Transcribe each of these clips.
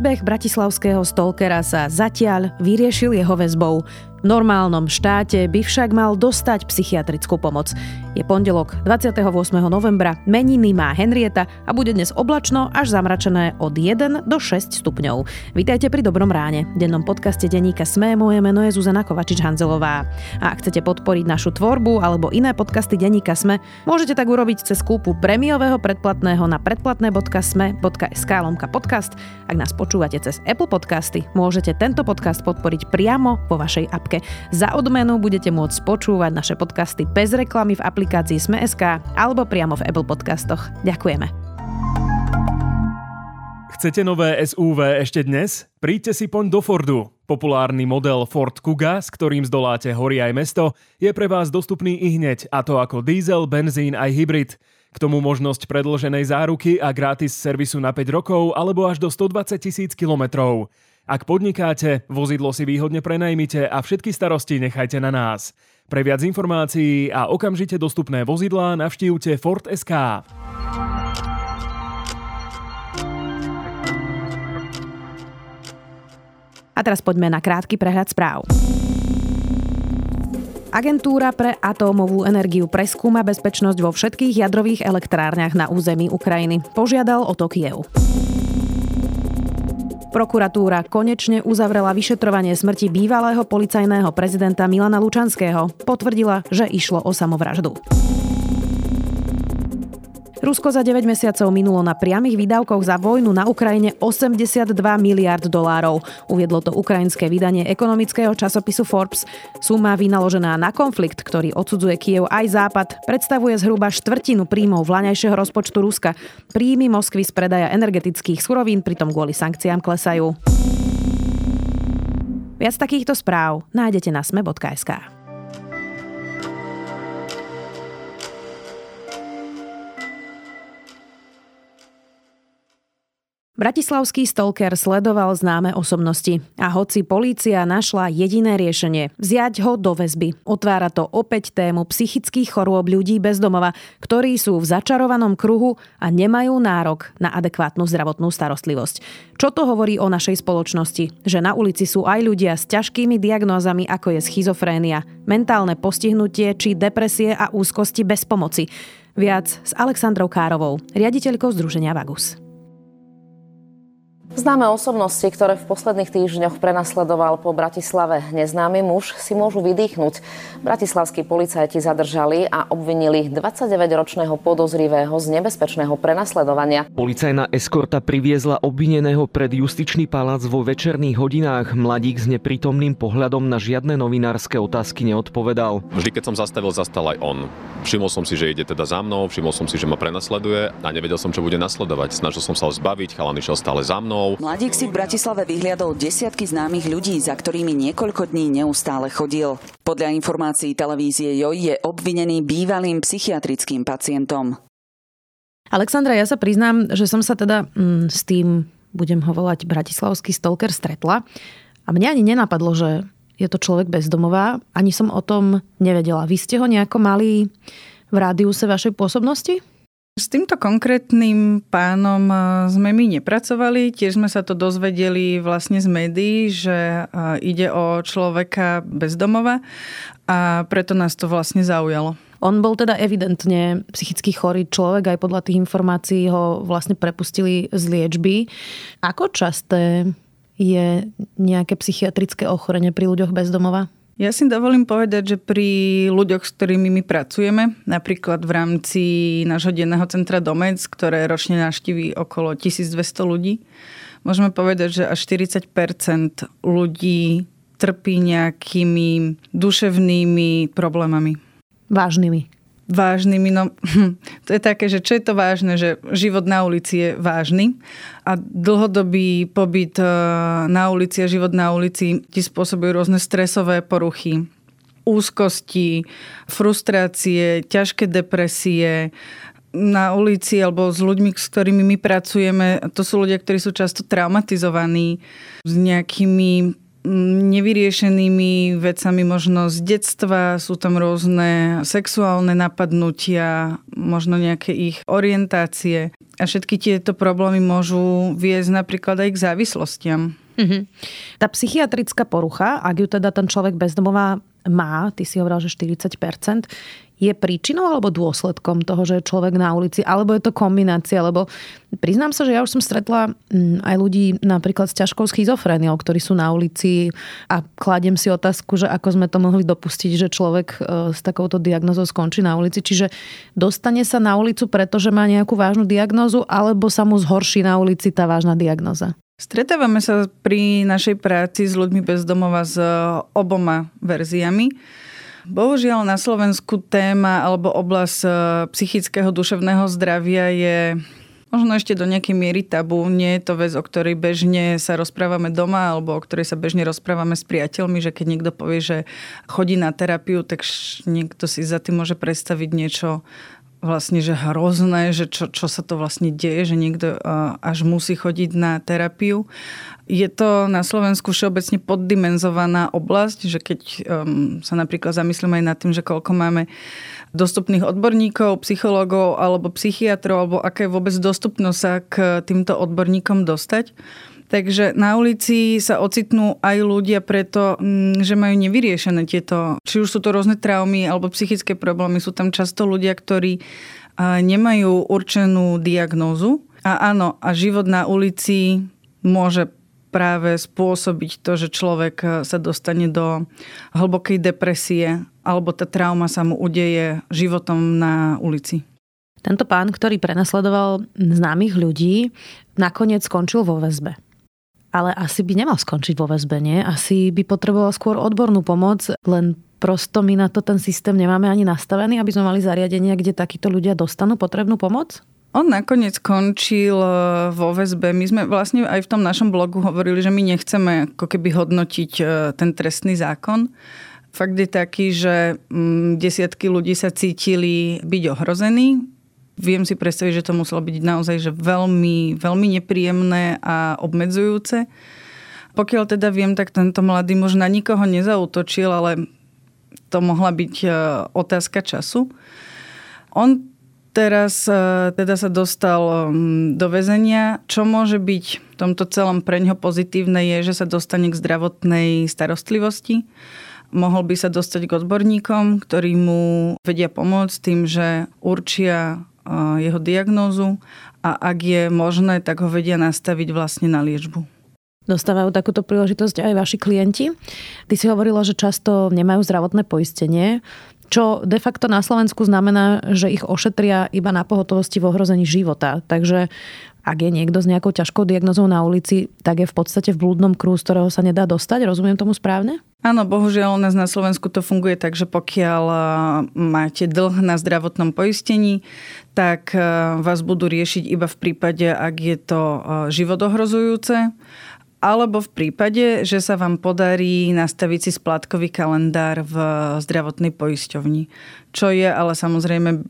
Príbeh bratislavského stalkera sa zatiaľ vyriešil jeho väzbou. Normálnom štáte by však mal dostať psychiatrickú pomoc. Je pondelok 28. novembra, meniny má Henrieta a bude dnes oblačno až zamračené od 1 do 6 stupňov. Vítajte pri Dobrom ráne. V dennom podcaste denníka Sme moje meno je Zuzana Kovačič-Hanzelová. A ak chcete podporiť našu tvorbu alebo iné podcasty denníka Sme, môžete tak urobiť cez kúpu premiového predplatného na predplatné.sme.sk lomka podcast. Ak nás počúvate cez Apple Podcasty, môžete tento podcast podporiť priamo vo vašej apke appke. Za odmenu budete môcť počúvať naše podcasty bez reklamy v aplikácii Sme.sk alebo priamo v Apple Podcastoch. Ďakujeme. Chcete nové SUV ešte dnes? Príďte si poň do Fordu. Populárny model Ford Kuga, s ktorým zdoláte hory aj mesto, je pre vás dostupný i hneď, a to ako diesel, benzín aj hybrid. K tomu možnosť predlženej záruky a gratis servisu na 5 rokov alebo až do 120 tisíc kilometrov. Ak podnikáte, vozidlo si výhodne prenajmite a všetky starosti nechajte na nás. Pre viac informácií a okamžite dostupné vozidlá navštívte Ford SK. A teraz poďme na krátky prehľad správ. Agentúra pre atómovú energiu preskúma bezpečnosť vo všetkých jadrových elektrárniach na území Ukrajiny. Požiadal o to Kiev. Prokuratúra konečne uzavrela vyšetrovanie smrti bývalého policajného prezidenta Milana Lučanského. Potvrdila, že išlo o samovraždu. Rusko za 9 mesiacov minulo na priamých výdavkoch za vojnu na Ukrajine 82 miliard dolárov. Uviedlo to ukrajinské vydanie ekonomického časopisu Forbes. Suma vynaložená na konflikt, ktorý odsudzuje Kiev aj Západ, predstavuje zhruba štvrtinu príjmov vlaňajšieho rozpočtu Ruska. Príjmy Moskvy z predaja energetických surovín pritom kvôli sankciám klesajú. Viac takýchto správ nájdete na sme.sk. Bratislavský stalker sledoval známe osobnosti a hoci polícia našla jediné riešenie vziať ho do väzby, otvára to opäť tému psychických chorôb ľudí bez domova, ktorí sú v začarovanom kruhu a nemajú nárok na adekvátnu zdravotnú starostlivosť. Čo to hovorí o našej spoločnosti? Že na ulici sú aj ľudia s ťažkými diagnózami, ako je schizofrénia, mentálne postihnutie či depresie a úzkosti bez pomoci. Viac s Alexandrou Károvou, riaditeľkou Združenia Vagus. Známe osobnosti, ktoré v posledných týždňoch prenasledoval po Bratislave neznámy muž, si môžu vydýchnuť. Bratislavskí policajti zadržali a obvinili 29-ročného podozrivého z nebezpečného prenasledovania. Policajná eskorta priviezla obvineného pred justičný palác vo večerných hodinách. Mladík s neprítomným pohľadom na žiadne novinárske otázky neodpovedal. Vždy, keď som zastavil, zastal aj on. Všimol som si, že ide teda za mnou, všimol som si, že ma prenasleduje a nevedel som, čo bude nasledovať. Snažil som sa ho zbaviť, chalan išiel stále za mnou domov. Mladík si v Bratislave vyhliadol desiatky známych ľudí, za ktorými niekoľko dní neustále chodil. Podľa informácií televízie JOJ je obvinený bývalým psychiatrickým pacientom. Alexandra, ja sa priznám, že som sa teda mm, s tým, budem ho volať bratislavský stalker, stretla. A mne ani nenapadlo, že je to človek bezdomová. Ani som o tom nevedela. Vy ste ho nejako mali v rádiuse vašej pôsobnosti? S týmto konkrétnym pánom e, sme my nepracovali, tiež sme sa to dozvedeli vlastne z médií, že e, ide o človeka bezdomova a preto nás to vlastne zaujalo. On bol teda evidentne psychicky chorý človek, aj podľa tých informácií ho vlastne prepustili z liečby. Ako časté je nejaké psychiatrické ochorenie pri ľuďoch bezdomova? Ja si dovolím povedať, že pri ľuďoch, s ktorými my pracujeme, napríklad v rámci nášho denného centra Domec, ktoré ročne navštíví okolo 1200 ľudí, môžeme povedať, že až 40% ľudí trpí nejakými duševnými problémami. Vážnymi vážnymi. No, to je také, že čo je to vážne, že život na ulici je vážny a dlhodobý pobyt e, na ulici a život na ulici ti spôsobujú rôzne stresové poruchy, úzkosti, frustrácie, ťažké depresie, na ulici alebo s ľuďmi, s ktorými my pracujeme, to sú ľudia, ktorí sú často traumatizovaní s nejakými nevyriešenými vecami možno z detstva, sú tam rôzne sexuálne napadnutia, možno nejaké ich orientácie a všetky tieto problémy môžu viesť napríklad aj k závislostiam. Mm-hmm. Tá psychiatrická porucha, ak ju teda ten človek bezdomová má, ty si hovoril, že 40%, je príčinou alebo dôsledkom toho, že je človek na ulici, alebo je to kombinácia, lebo priznám sa, že ja už som stretla mm, aj ľudí napríklad s ťažkou schizofréniou, ktorí sú na ulici a kladiem si otázku, že ako sme to mohli dopustiť, že človek e, s takouto diagnozou skončí na ulici. Čiže dostane sa na ulicu, pretože má nejakú vážnu diagnózu, alebo sa mu zhorší na ulici tá vážna diagnoza? Stretávame sa pri našej práci s ľuďmi bez domova s oboma verziami. Bohužiaľ na Slovensku téma alebo oblasť e, psychického duševného zdravia je možno ešte do nejakej miery tabu. Nie je to vec, o ktorej bežne sa rozprávame doma alebo o ktorej sa bežne rozprávame s priateľmi, že keď niekto povie, že chodí na terapiu, tak niekto si za tým môže predstaviť niečo vlastne, že hrozné, že čo, čo sa to vlastne deje, že niekto až musí chodiť na terapiu. Je to na Slovensku všeobecne poddimenzovaná oblasť, že keď um, sa napríklad zamyslíme aj nad tým, že koľko máme dostupných odborníkov, psychológov alebo psychiatrov, alebo aká je vôbec dostupnosť sa k týmto odborníkom dostať, Takže na ulici sa ocitnú aj ľudia preto, mm, že majú nevyriešené tieto, či už sú to rôzne traumy alebo psychické problémy. Sú tam často ľudia, ktorí nemajú určenú diagnózu. A áno, a život na ulici môže práve spôsobiť to, že človek sa dostane do hlbokej depresie alebo tá trauma sa mu udeje životom na ulici. Tento pán, ktorý prenasledoval známych ľudí, nakoniec skončil vo väzbe ale asi by nemal skončiť vo väzbe, nie? Asi by potreboval skôr odbornú pomoc, len prosto my na to ten systém nemáme ani nastavený, aby sme mali zariadenia, kde takíto ľudia dostanú potrebnú pomoc? On nakoniec skončil e, vo väzbe. My sme vlastne aj v tom našom blogu hovorili, že my nechceme ako keby hodnotiť e, ten trestný zákon. Fakt je taký, že mm, desiatky ľudí sa cítili byť ohrození viem si predstaviť, že to muselo byť naozaj že veľmi, veľmi nepríjemné a obmedzujúce. Pokiaľ teda viem, tak tento mladý muž na nikoho nezautočil, ale to mohla byť e, otázka času. On teraz e, teda sa dostal do väzenia. Čo môže byť v tomto celom pre ňo pozitívne je, že sa dostane k zdravotnej starostlivosti. Mohol by sa dostať k odborníkom, ktorí mu vedia pomôcť tým, že určia jeho diagnózu a ak je možné, tak ho vedia nastaviť vlastne na liečbu. Dostávajú takúto príležitosť aj vaši klienti. Ty si hovorila, že často nemajú zdravotné poistenie, čo de facto na Slovensku znamená, že ich ošetria iba na pohotovosti v ohrození života. Takže ak je niekto s nejakou ťažkou diagnozou na ulici, tak je v podstate v blúdnom kruhu, z ktorého sa nedá dostať. Rozumiem tomu správne? Áno, bohužiaľ u nás na Slovensku to funguje tak, že pokiaľ máte dlh na zdravotnom poistení, tak vás budú riešiť iba v prípade, ak je to životohrozujúce alebo v prípade, že sa vám podarí nastaviť si splátkový kalendár v zdravotnej poisťovni. Čo je ale samozrejme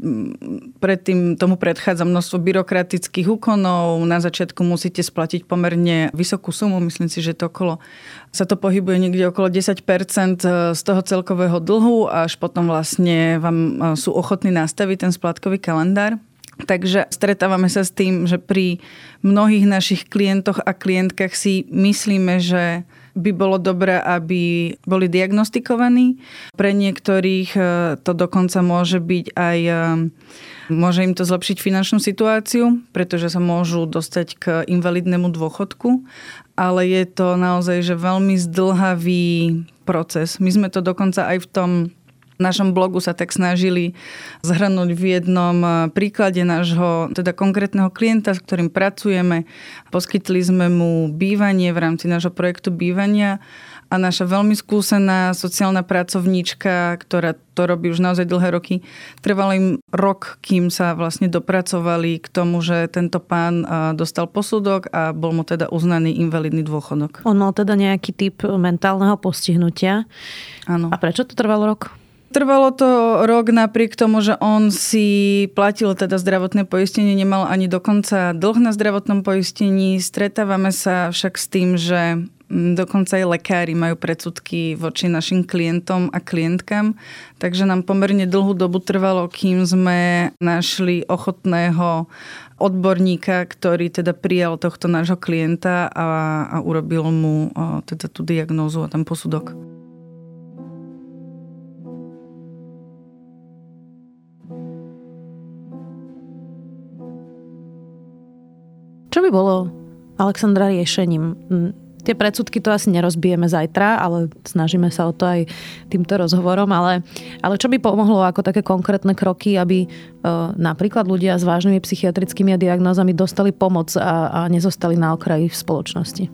predtým tomu predchádza množstvo byrokratických úkonov. Na začiatku musíte splatiť pomerne vysokú sumu, myslím si, že to okolo, sa to pohybuje niekde okolo 10% z toho celkového dlhu, až potom vlastne vám sú ochotní nastaviť ten splátkový kalendár. Takže stretávame sa s tým, že pri mnohých našich klientoch a klientkách si myslíme, že by bolo dobré, aby boli diagnostikovaní. Pre niektorých e, to dokonca môže byť aj e, môže im to zlepšiť finančnú situáciu, pretože sa môžu dostať k invalidnému dôchodku, ale je to naozaj že veľmi zdlhavý proces. My sme to dokonca aj v tom v našom blogu sa tak snažili zhrnúť v jednom eh, príklade nášho teda konkrétneho klienta, s ktorým pracujeme. Poskytli sme mu bývanie v rámci nášho projektu bývania a naša veľmi skúsená sociálna pracovníčka, ktorá to robí už naozaj dlhé roky, trvalo im rok, kým sa vlastne dopracovali k tomu, že tento pán eh, dostal posudok a bol mu teda uznaný invalidný dôchodok. On mal teda nejaký typ mentálneho postihnutia. Áno. A prečo to trvalo rok? Trvalo to rok napriek tomu, že on si platil teda zdravotné poistenie, nemal ani dokonca dlh na zdravotnom poistení. Stretávame sa však s tým, že dokonca aj lekári majú predsudky voči našim klientom a klientkám, takže nám pomerne dlhú dobu trvalo, kým sme našli ochotného odborníka, ktorý teda prijal tohto nášho klienta a, a urobil mu teda tú diagnózu a ten posudok. Čo by bolo, Alexandra, riešením? Hm, tie predsudky to asi nerozbijeme zajtra, ale snažíme sa o to aj týmto rozhovorom. Ale, ale čo by pomohlo ako také konkrétne kroky, aby e, napríklad ľudia s vážnymi psychiatrickými diagnózami dostali pomoc a, a nezostali na okraji v spoločnosti?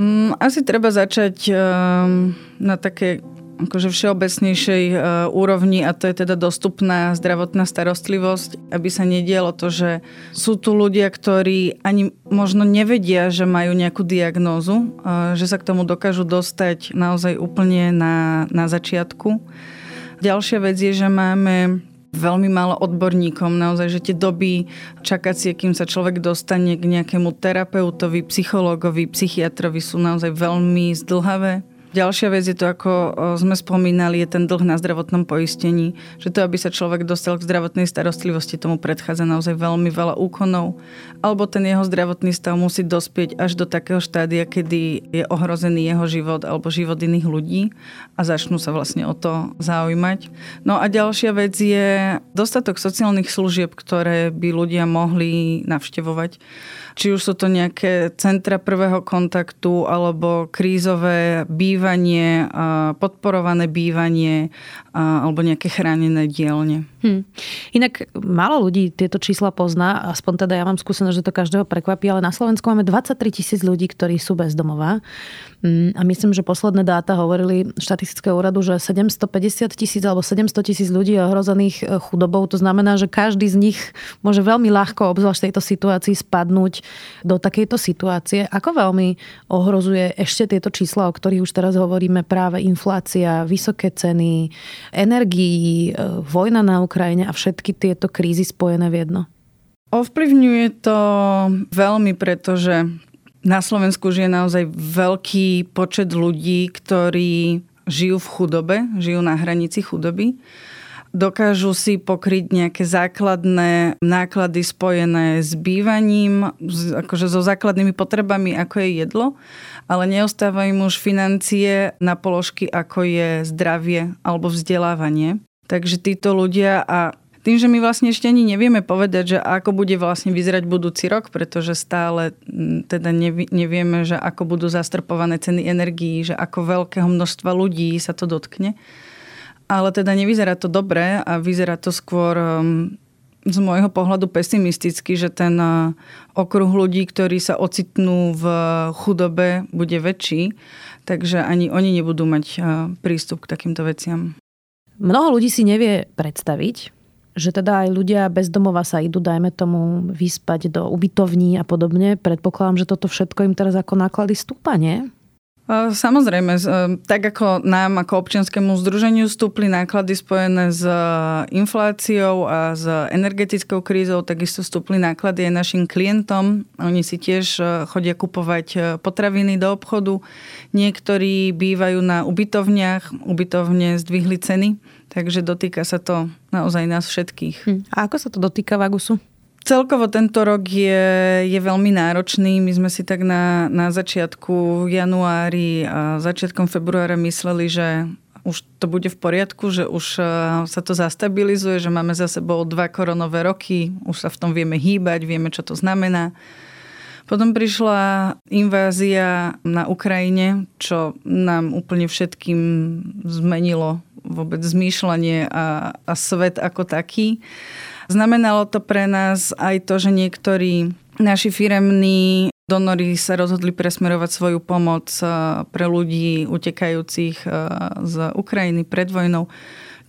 Mm, asi treba začať um, na také akože všeobecnejšej e, úrovni a to je teda dostupná zdravotná starostlivosť, aby sa nedialo to, že sú tu ľudia, ktorí ani možno nevedia, že majú nejakú diagnózu, e, že sa k tomu dokážu dostať naozaj úplne na, na začiatku. Ďalšia vec je, že máme veľmi málo odborníkom, naozaj, že tie doby čakacie, kým sa človek dostane k nejakému terapeutovi, psychológovi, psychiatrovi sú naozaj veľmi zdlhavé. Ďalšia vec je to, ako sme spomínali, je ten dlh na zdravotnom poistení. Že to, aby sa človek dostal k zdravotnej starostlivosti, tomu predchádza naozaj veľmi veľa úkonov. Alebo ten jeho zdravotný stav musí dospieť až do takého štádia, kedy je ohrozený jeho život alebo život iných ľudí a začnú sa vlastne o to zaujímať. No a ďalšia vec je dostatok sociálnych služieb, ktoré by ľudia mohli navštevovať či už sú to nejaké centra prvého kontaktu alebo krízové bývanie, podporované bývanie alebo nejaké chránené dielne. Hmm. Inak málo ľudí tieto čísla pozná, aspoň teda ja mám skúsenosť, že to každého prekvapí, ale na Slovensku máme 23 tisíc ľudí, ktorí sú bezdomová. Hmm. A myslím, že posledné dáta hovorili štatistického úradu, že 750 tisíc alebo 700 tisíc ľudí je ohrozených e, chudobou. To znamená, že každý z nich môže veľmi ľahko, obzvlášť v tejto situácii, spadnúť do takejto situácie. Ako veľmi ohrozuje ešte tieto čísla, o ktorých už teraz hovoríme, práve inflácia, vysoké ceny, energií, e, vojna na Ukrajine a všetky tieto krízy spojené v jedno? Ovplyvňuje to veľmi, pretože na Slovensku žije naozaj veľký počet ľudí, ktorí žijú v chudobe, žijú na hranici chudoby. Dokážu si pokryť nejaké základné náklady spojené s bývaním, akože so základnými potrebami, ako je jedlo, ale neostávajú už financie na položky, ako je zdravie alebo vzdelávanie. Takže títo ľudia a tým, že my vlastne ešte ani nevieme povedať, že ako bude vlastne vyzerať budúci rok, pretože stále teda nevieme, že ako budú zastrpované ceny energií, že ako veľkého množstva ľudí sa to dotkne. Ale teda nevyzerá to dobre a vyzerá to skôr um, z môjho pohľadu pesimisticky, že ten uh, okruh ľudí, ktorí sa ocitnú v chudobe, bude väčší, takže ani oni nebudú mať uh, prístup k takýmto veciam. Mnoho ľudí si nevie predstaviť, že teda aj ľudia bez domova sa idú, dajme tomu, vyspať do ubytovní a podobne. Predpokladám, že toto všetko im teraz ako náklady stúpa, nie? Samozrejme, tak ako nám ako občianskému združeniu stúpli náklady spojené s infláciou a s energetickou krízou, takisto stúpli náklady aj našim klientom. Oni si tiež chodia kupovať potraviny do obchodu. Niektorí bývajú na ubytovniach, ubytovne zdvihli ceny, takže dotýka sa to naozaj nás všetkých. Hm. A ako sa to dotýka Vagusu? Celkovo tento rok je, je veľmi náročný. My sme si tak na, na začiatku januári a začiatkom februára mysleli, že už to bude v poriadku, že už e, sa to zastabilizuje, že máme za sebou dva koronové roky, už sa v tom vieme hýbať, vieme, čo to znamená. Potom prišla invázia na Ukrajine, čo nám úplne všetkým zmenilo vôbec zmýšľanie a, a svet ako taký. Znamenalo to pre nás aj to, že niektorí naši firemní donory sa rozhodli presmerovať svoju pomoc eh, pre ľudí utekajúcich eh, z Ukrajiny pred vojnou.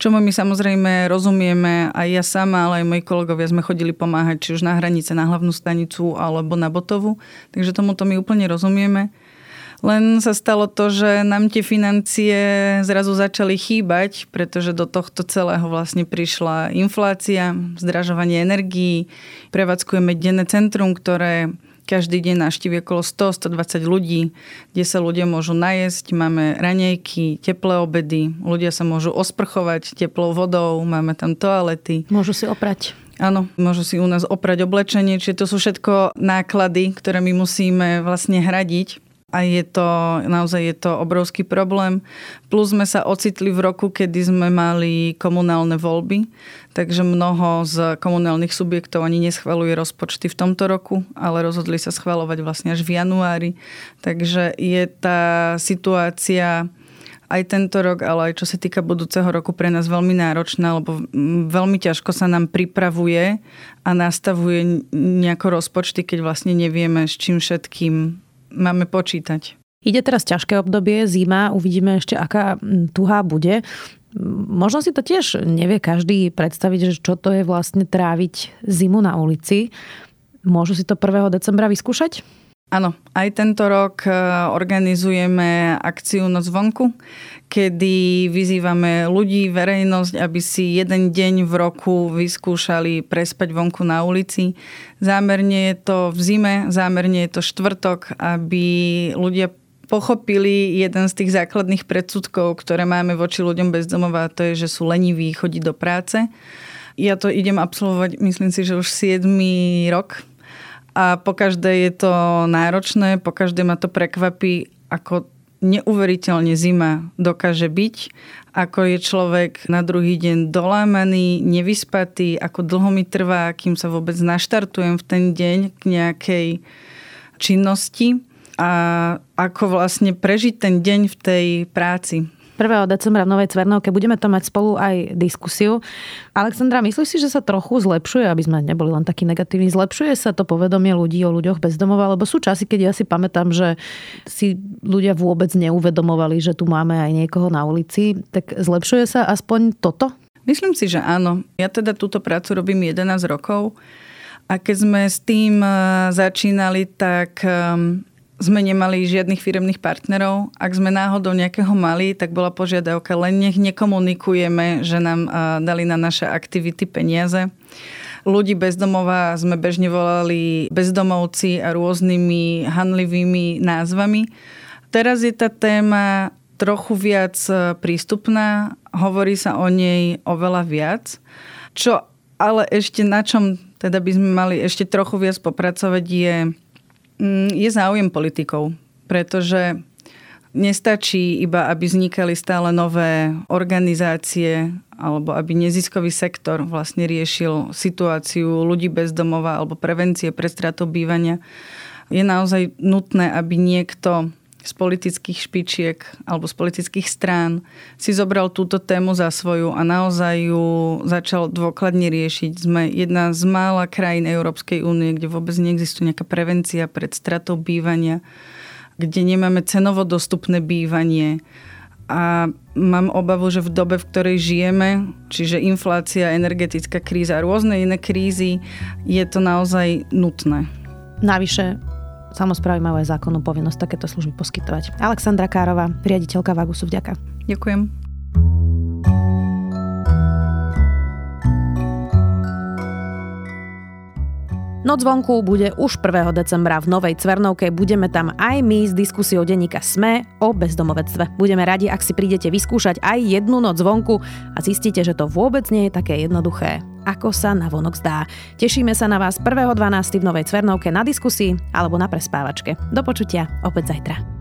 Čomu my samozrejme rozumieme, aj ja sama, ale aj moji kolegovia sme chodili pomáhať, či už na hranice, na hlavnú stanicu alebo na Botovu. Takže tomuto my úplne rozumieme. Len sa stalo to, že nám tie financie zrazu začali chýbať, pretože do tohto celého vlastne prišla inflácia, zdražovanie energií, prevádzkujeme denné centrum, ktoré každý deň naštívi okolo 100-120 ľudí, kde sa ľudia môžu najesť, máme ranejky, teplé obedy, ľudia sa môžu osprchovať teplou vodou, máme tam toalety. Môžu si oprať. Áno, môžu si u nás oprať oblečenie, čiže to sú všetko náklady, ktoré my musíme vlastne hradiť a je to, naozaj je to obrovský problém. Plus sme sa ocitli v roku, kedy sme mali komunálne voľby, takže mnoho z komunálnych subjektov ani neschvaluje rozpočty v tomto roku, ale rozhodli sa schvalovať vlastne až v januári. Takže je tá situácia aj tento rok, ale aj čo sa týka budúceho roku pre nás veľmi náročná, lebo veľmi ťažko sa nám pripravuje a nastavuje nejako rozpočty, keď vlastne nevieme, s čím všetkým máme počítať. Ide teraz ťažké obdobie, zima, uvidíme ešte, aká tuhá bude. Možno si to tiež nevie každý predstaviť, že čo to je vlastne tráviť zimu na ulici. Môžu si to 1. decembra vyskúšať? Áno, aj tento rok e, organizujeme akciu Noc vonku, kedy vyzývame ľudí, verejnosť, aby si jeden deň v roku vyskúšali prespať vonku na ulici. Zámerne je to v zime, zámerne je to štvrtok, aby ľudia pochopili jeden z tých základných predsudkov, ktoré máme voči ľuďom bez domova, to je, že sú leniví chodiť do práce. Ja to idem absolvovať, myslím si, že už 7 rok a po každé je to náročné, po každé ma to prekvapí, ako neuveriteľne zima dokáže byť, ako je človek na druhý deň dolámaný, nevyspatý, ako dlho mi trvá, kým sa vôbec naštartujem v ten deň k nejakej činnosti a ako vlastne prežiť ten deň v tej práci. 1. decembra v Novej Cvernovke. Budeme to mať spolu aj diskusiu. Alexandra, myslíš si, že sa trochu zlepšuje, aby sme neboli len takí negatívni, zlepšuje sa to povedomie ľudí o ľuďoch bezdomova? Lebo sú časy, keď ja si pamätám, že si ľudia vôbec neuvedomovali, že tu máme aj niekoho na ulici. Tak zlepšuje sa aspoň toto? Myslím si, že áno. Ja teda túto prácu robím 11 rokov. A keď sme s tým eh, začínali, tak ehm, sme nemali žiadnych firemných partnerov. Ak sme náhodou nejakého mali, tak bola požiadavka, len nech nekomunikujeme, že nám dali na naše aktivity peniaze. Ľudí bezdomová sme bežne volali bezdomovci a rôznymi hanlivými názvami. Teraz je tá téma trochu viac e, prístupná, hovorí sa o nej oveľa viac. Čo ale ešte na čom teda by sme mali ešte trochu viac popracovať je je záujem politikov, pretože nestačí iba, aby vznikali stále nové organizácie alebo aby neziskový sektor vlastne riešil situáciu ľudí bez domova alebo prevencie pre stratu bývania. Je naozaj nutné, aby niekto z politických špičiek alebo z politických strán si zobral túto tému za svoju a naozaj ju začal dôkladne riešiť. Sme jedna z mála krajín Európskej únie, kde vôbec neexistuje nejaká prevencia pred stratou bývania, kde nemáme cenovo dostupné bývanie a mám obavu, že v dobe, v ktorej žijeme, čiže inflácia, energetická kríza a rôzne iné krízy, je to naozaj nutné. Navyše samozprávy majú aj zákonnú povinnosť takéto služby poskytovať. Alexandra Károva, riaditeľka Vagusu, vďaka. Ďakujem. Noc vonku bude už 1. decembra v Novej Cvernovke. Budeme tam aj my s diskusiou denníka SME o bezdomovectve. Budeme radi, ak si prídete vyskúšať aj jednu noc vonku a zistíte, že to vôbec nie je také jednoduché, ako sa na vonok zdá. Tešíme sa na vás 1.12. v Novej Cvernovke na diskusii alebo na prespávačke. Do počutia opäť zajtra.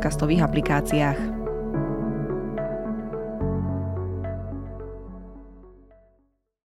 podcastových aplikáciách.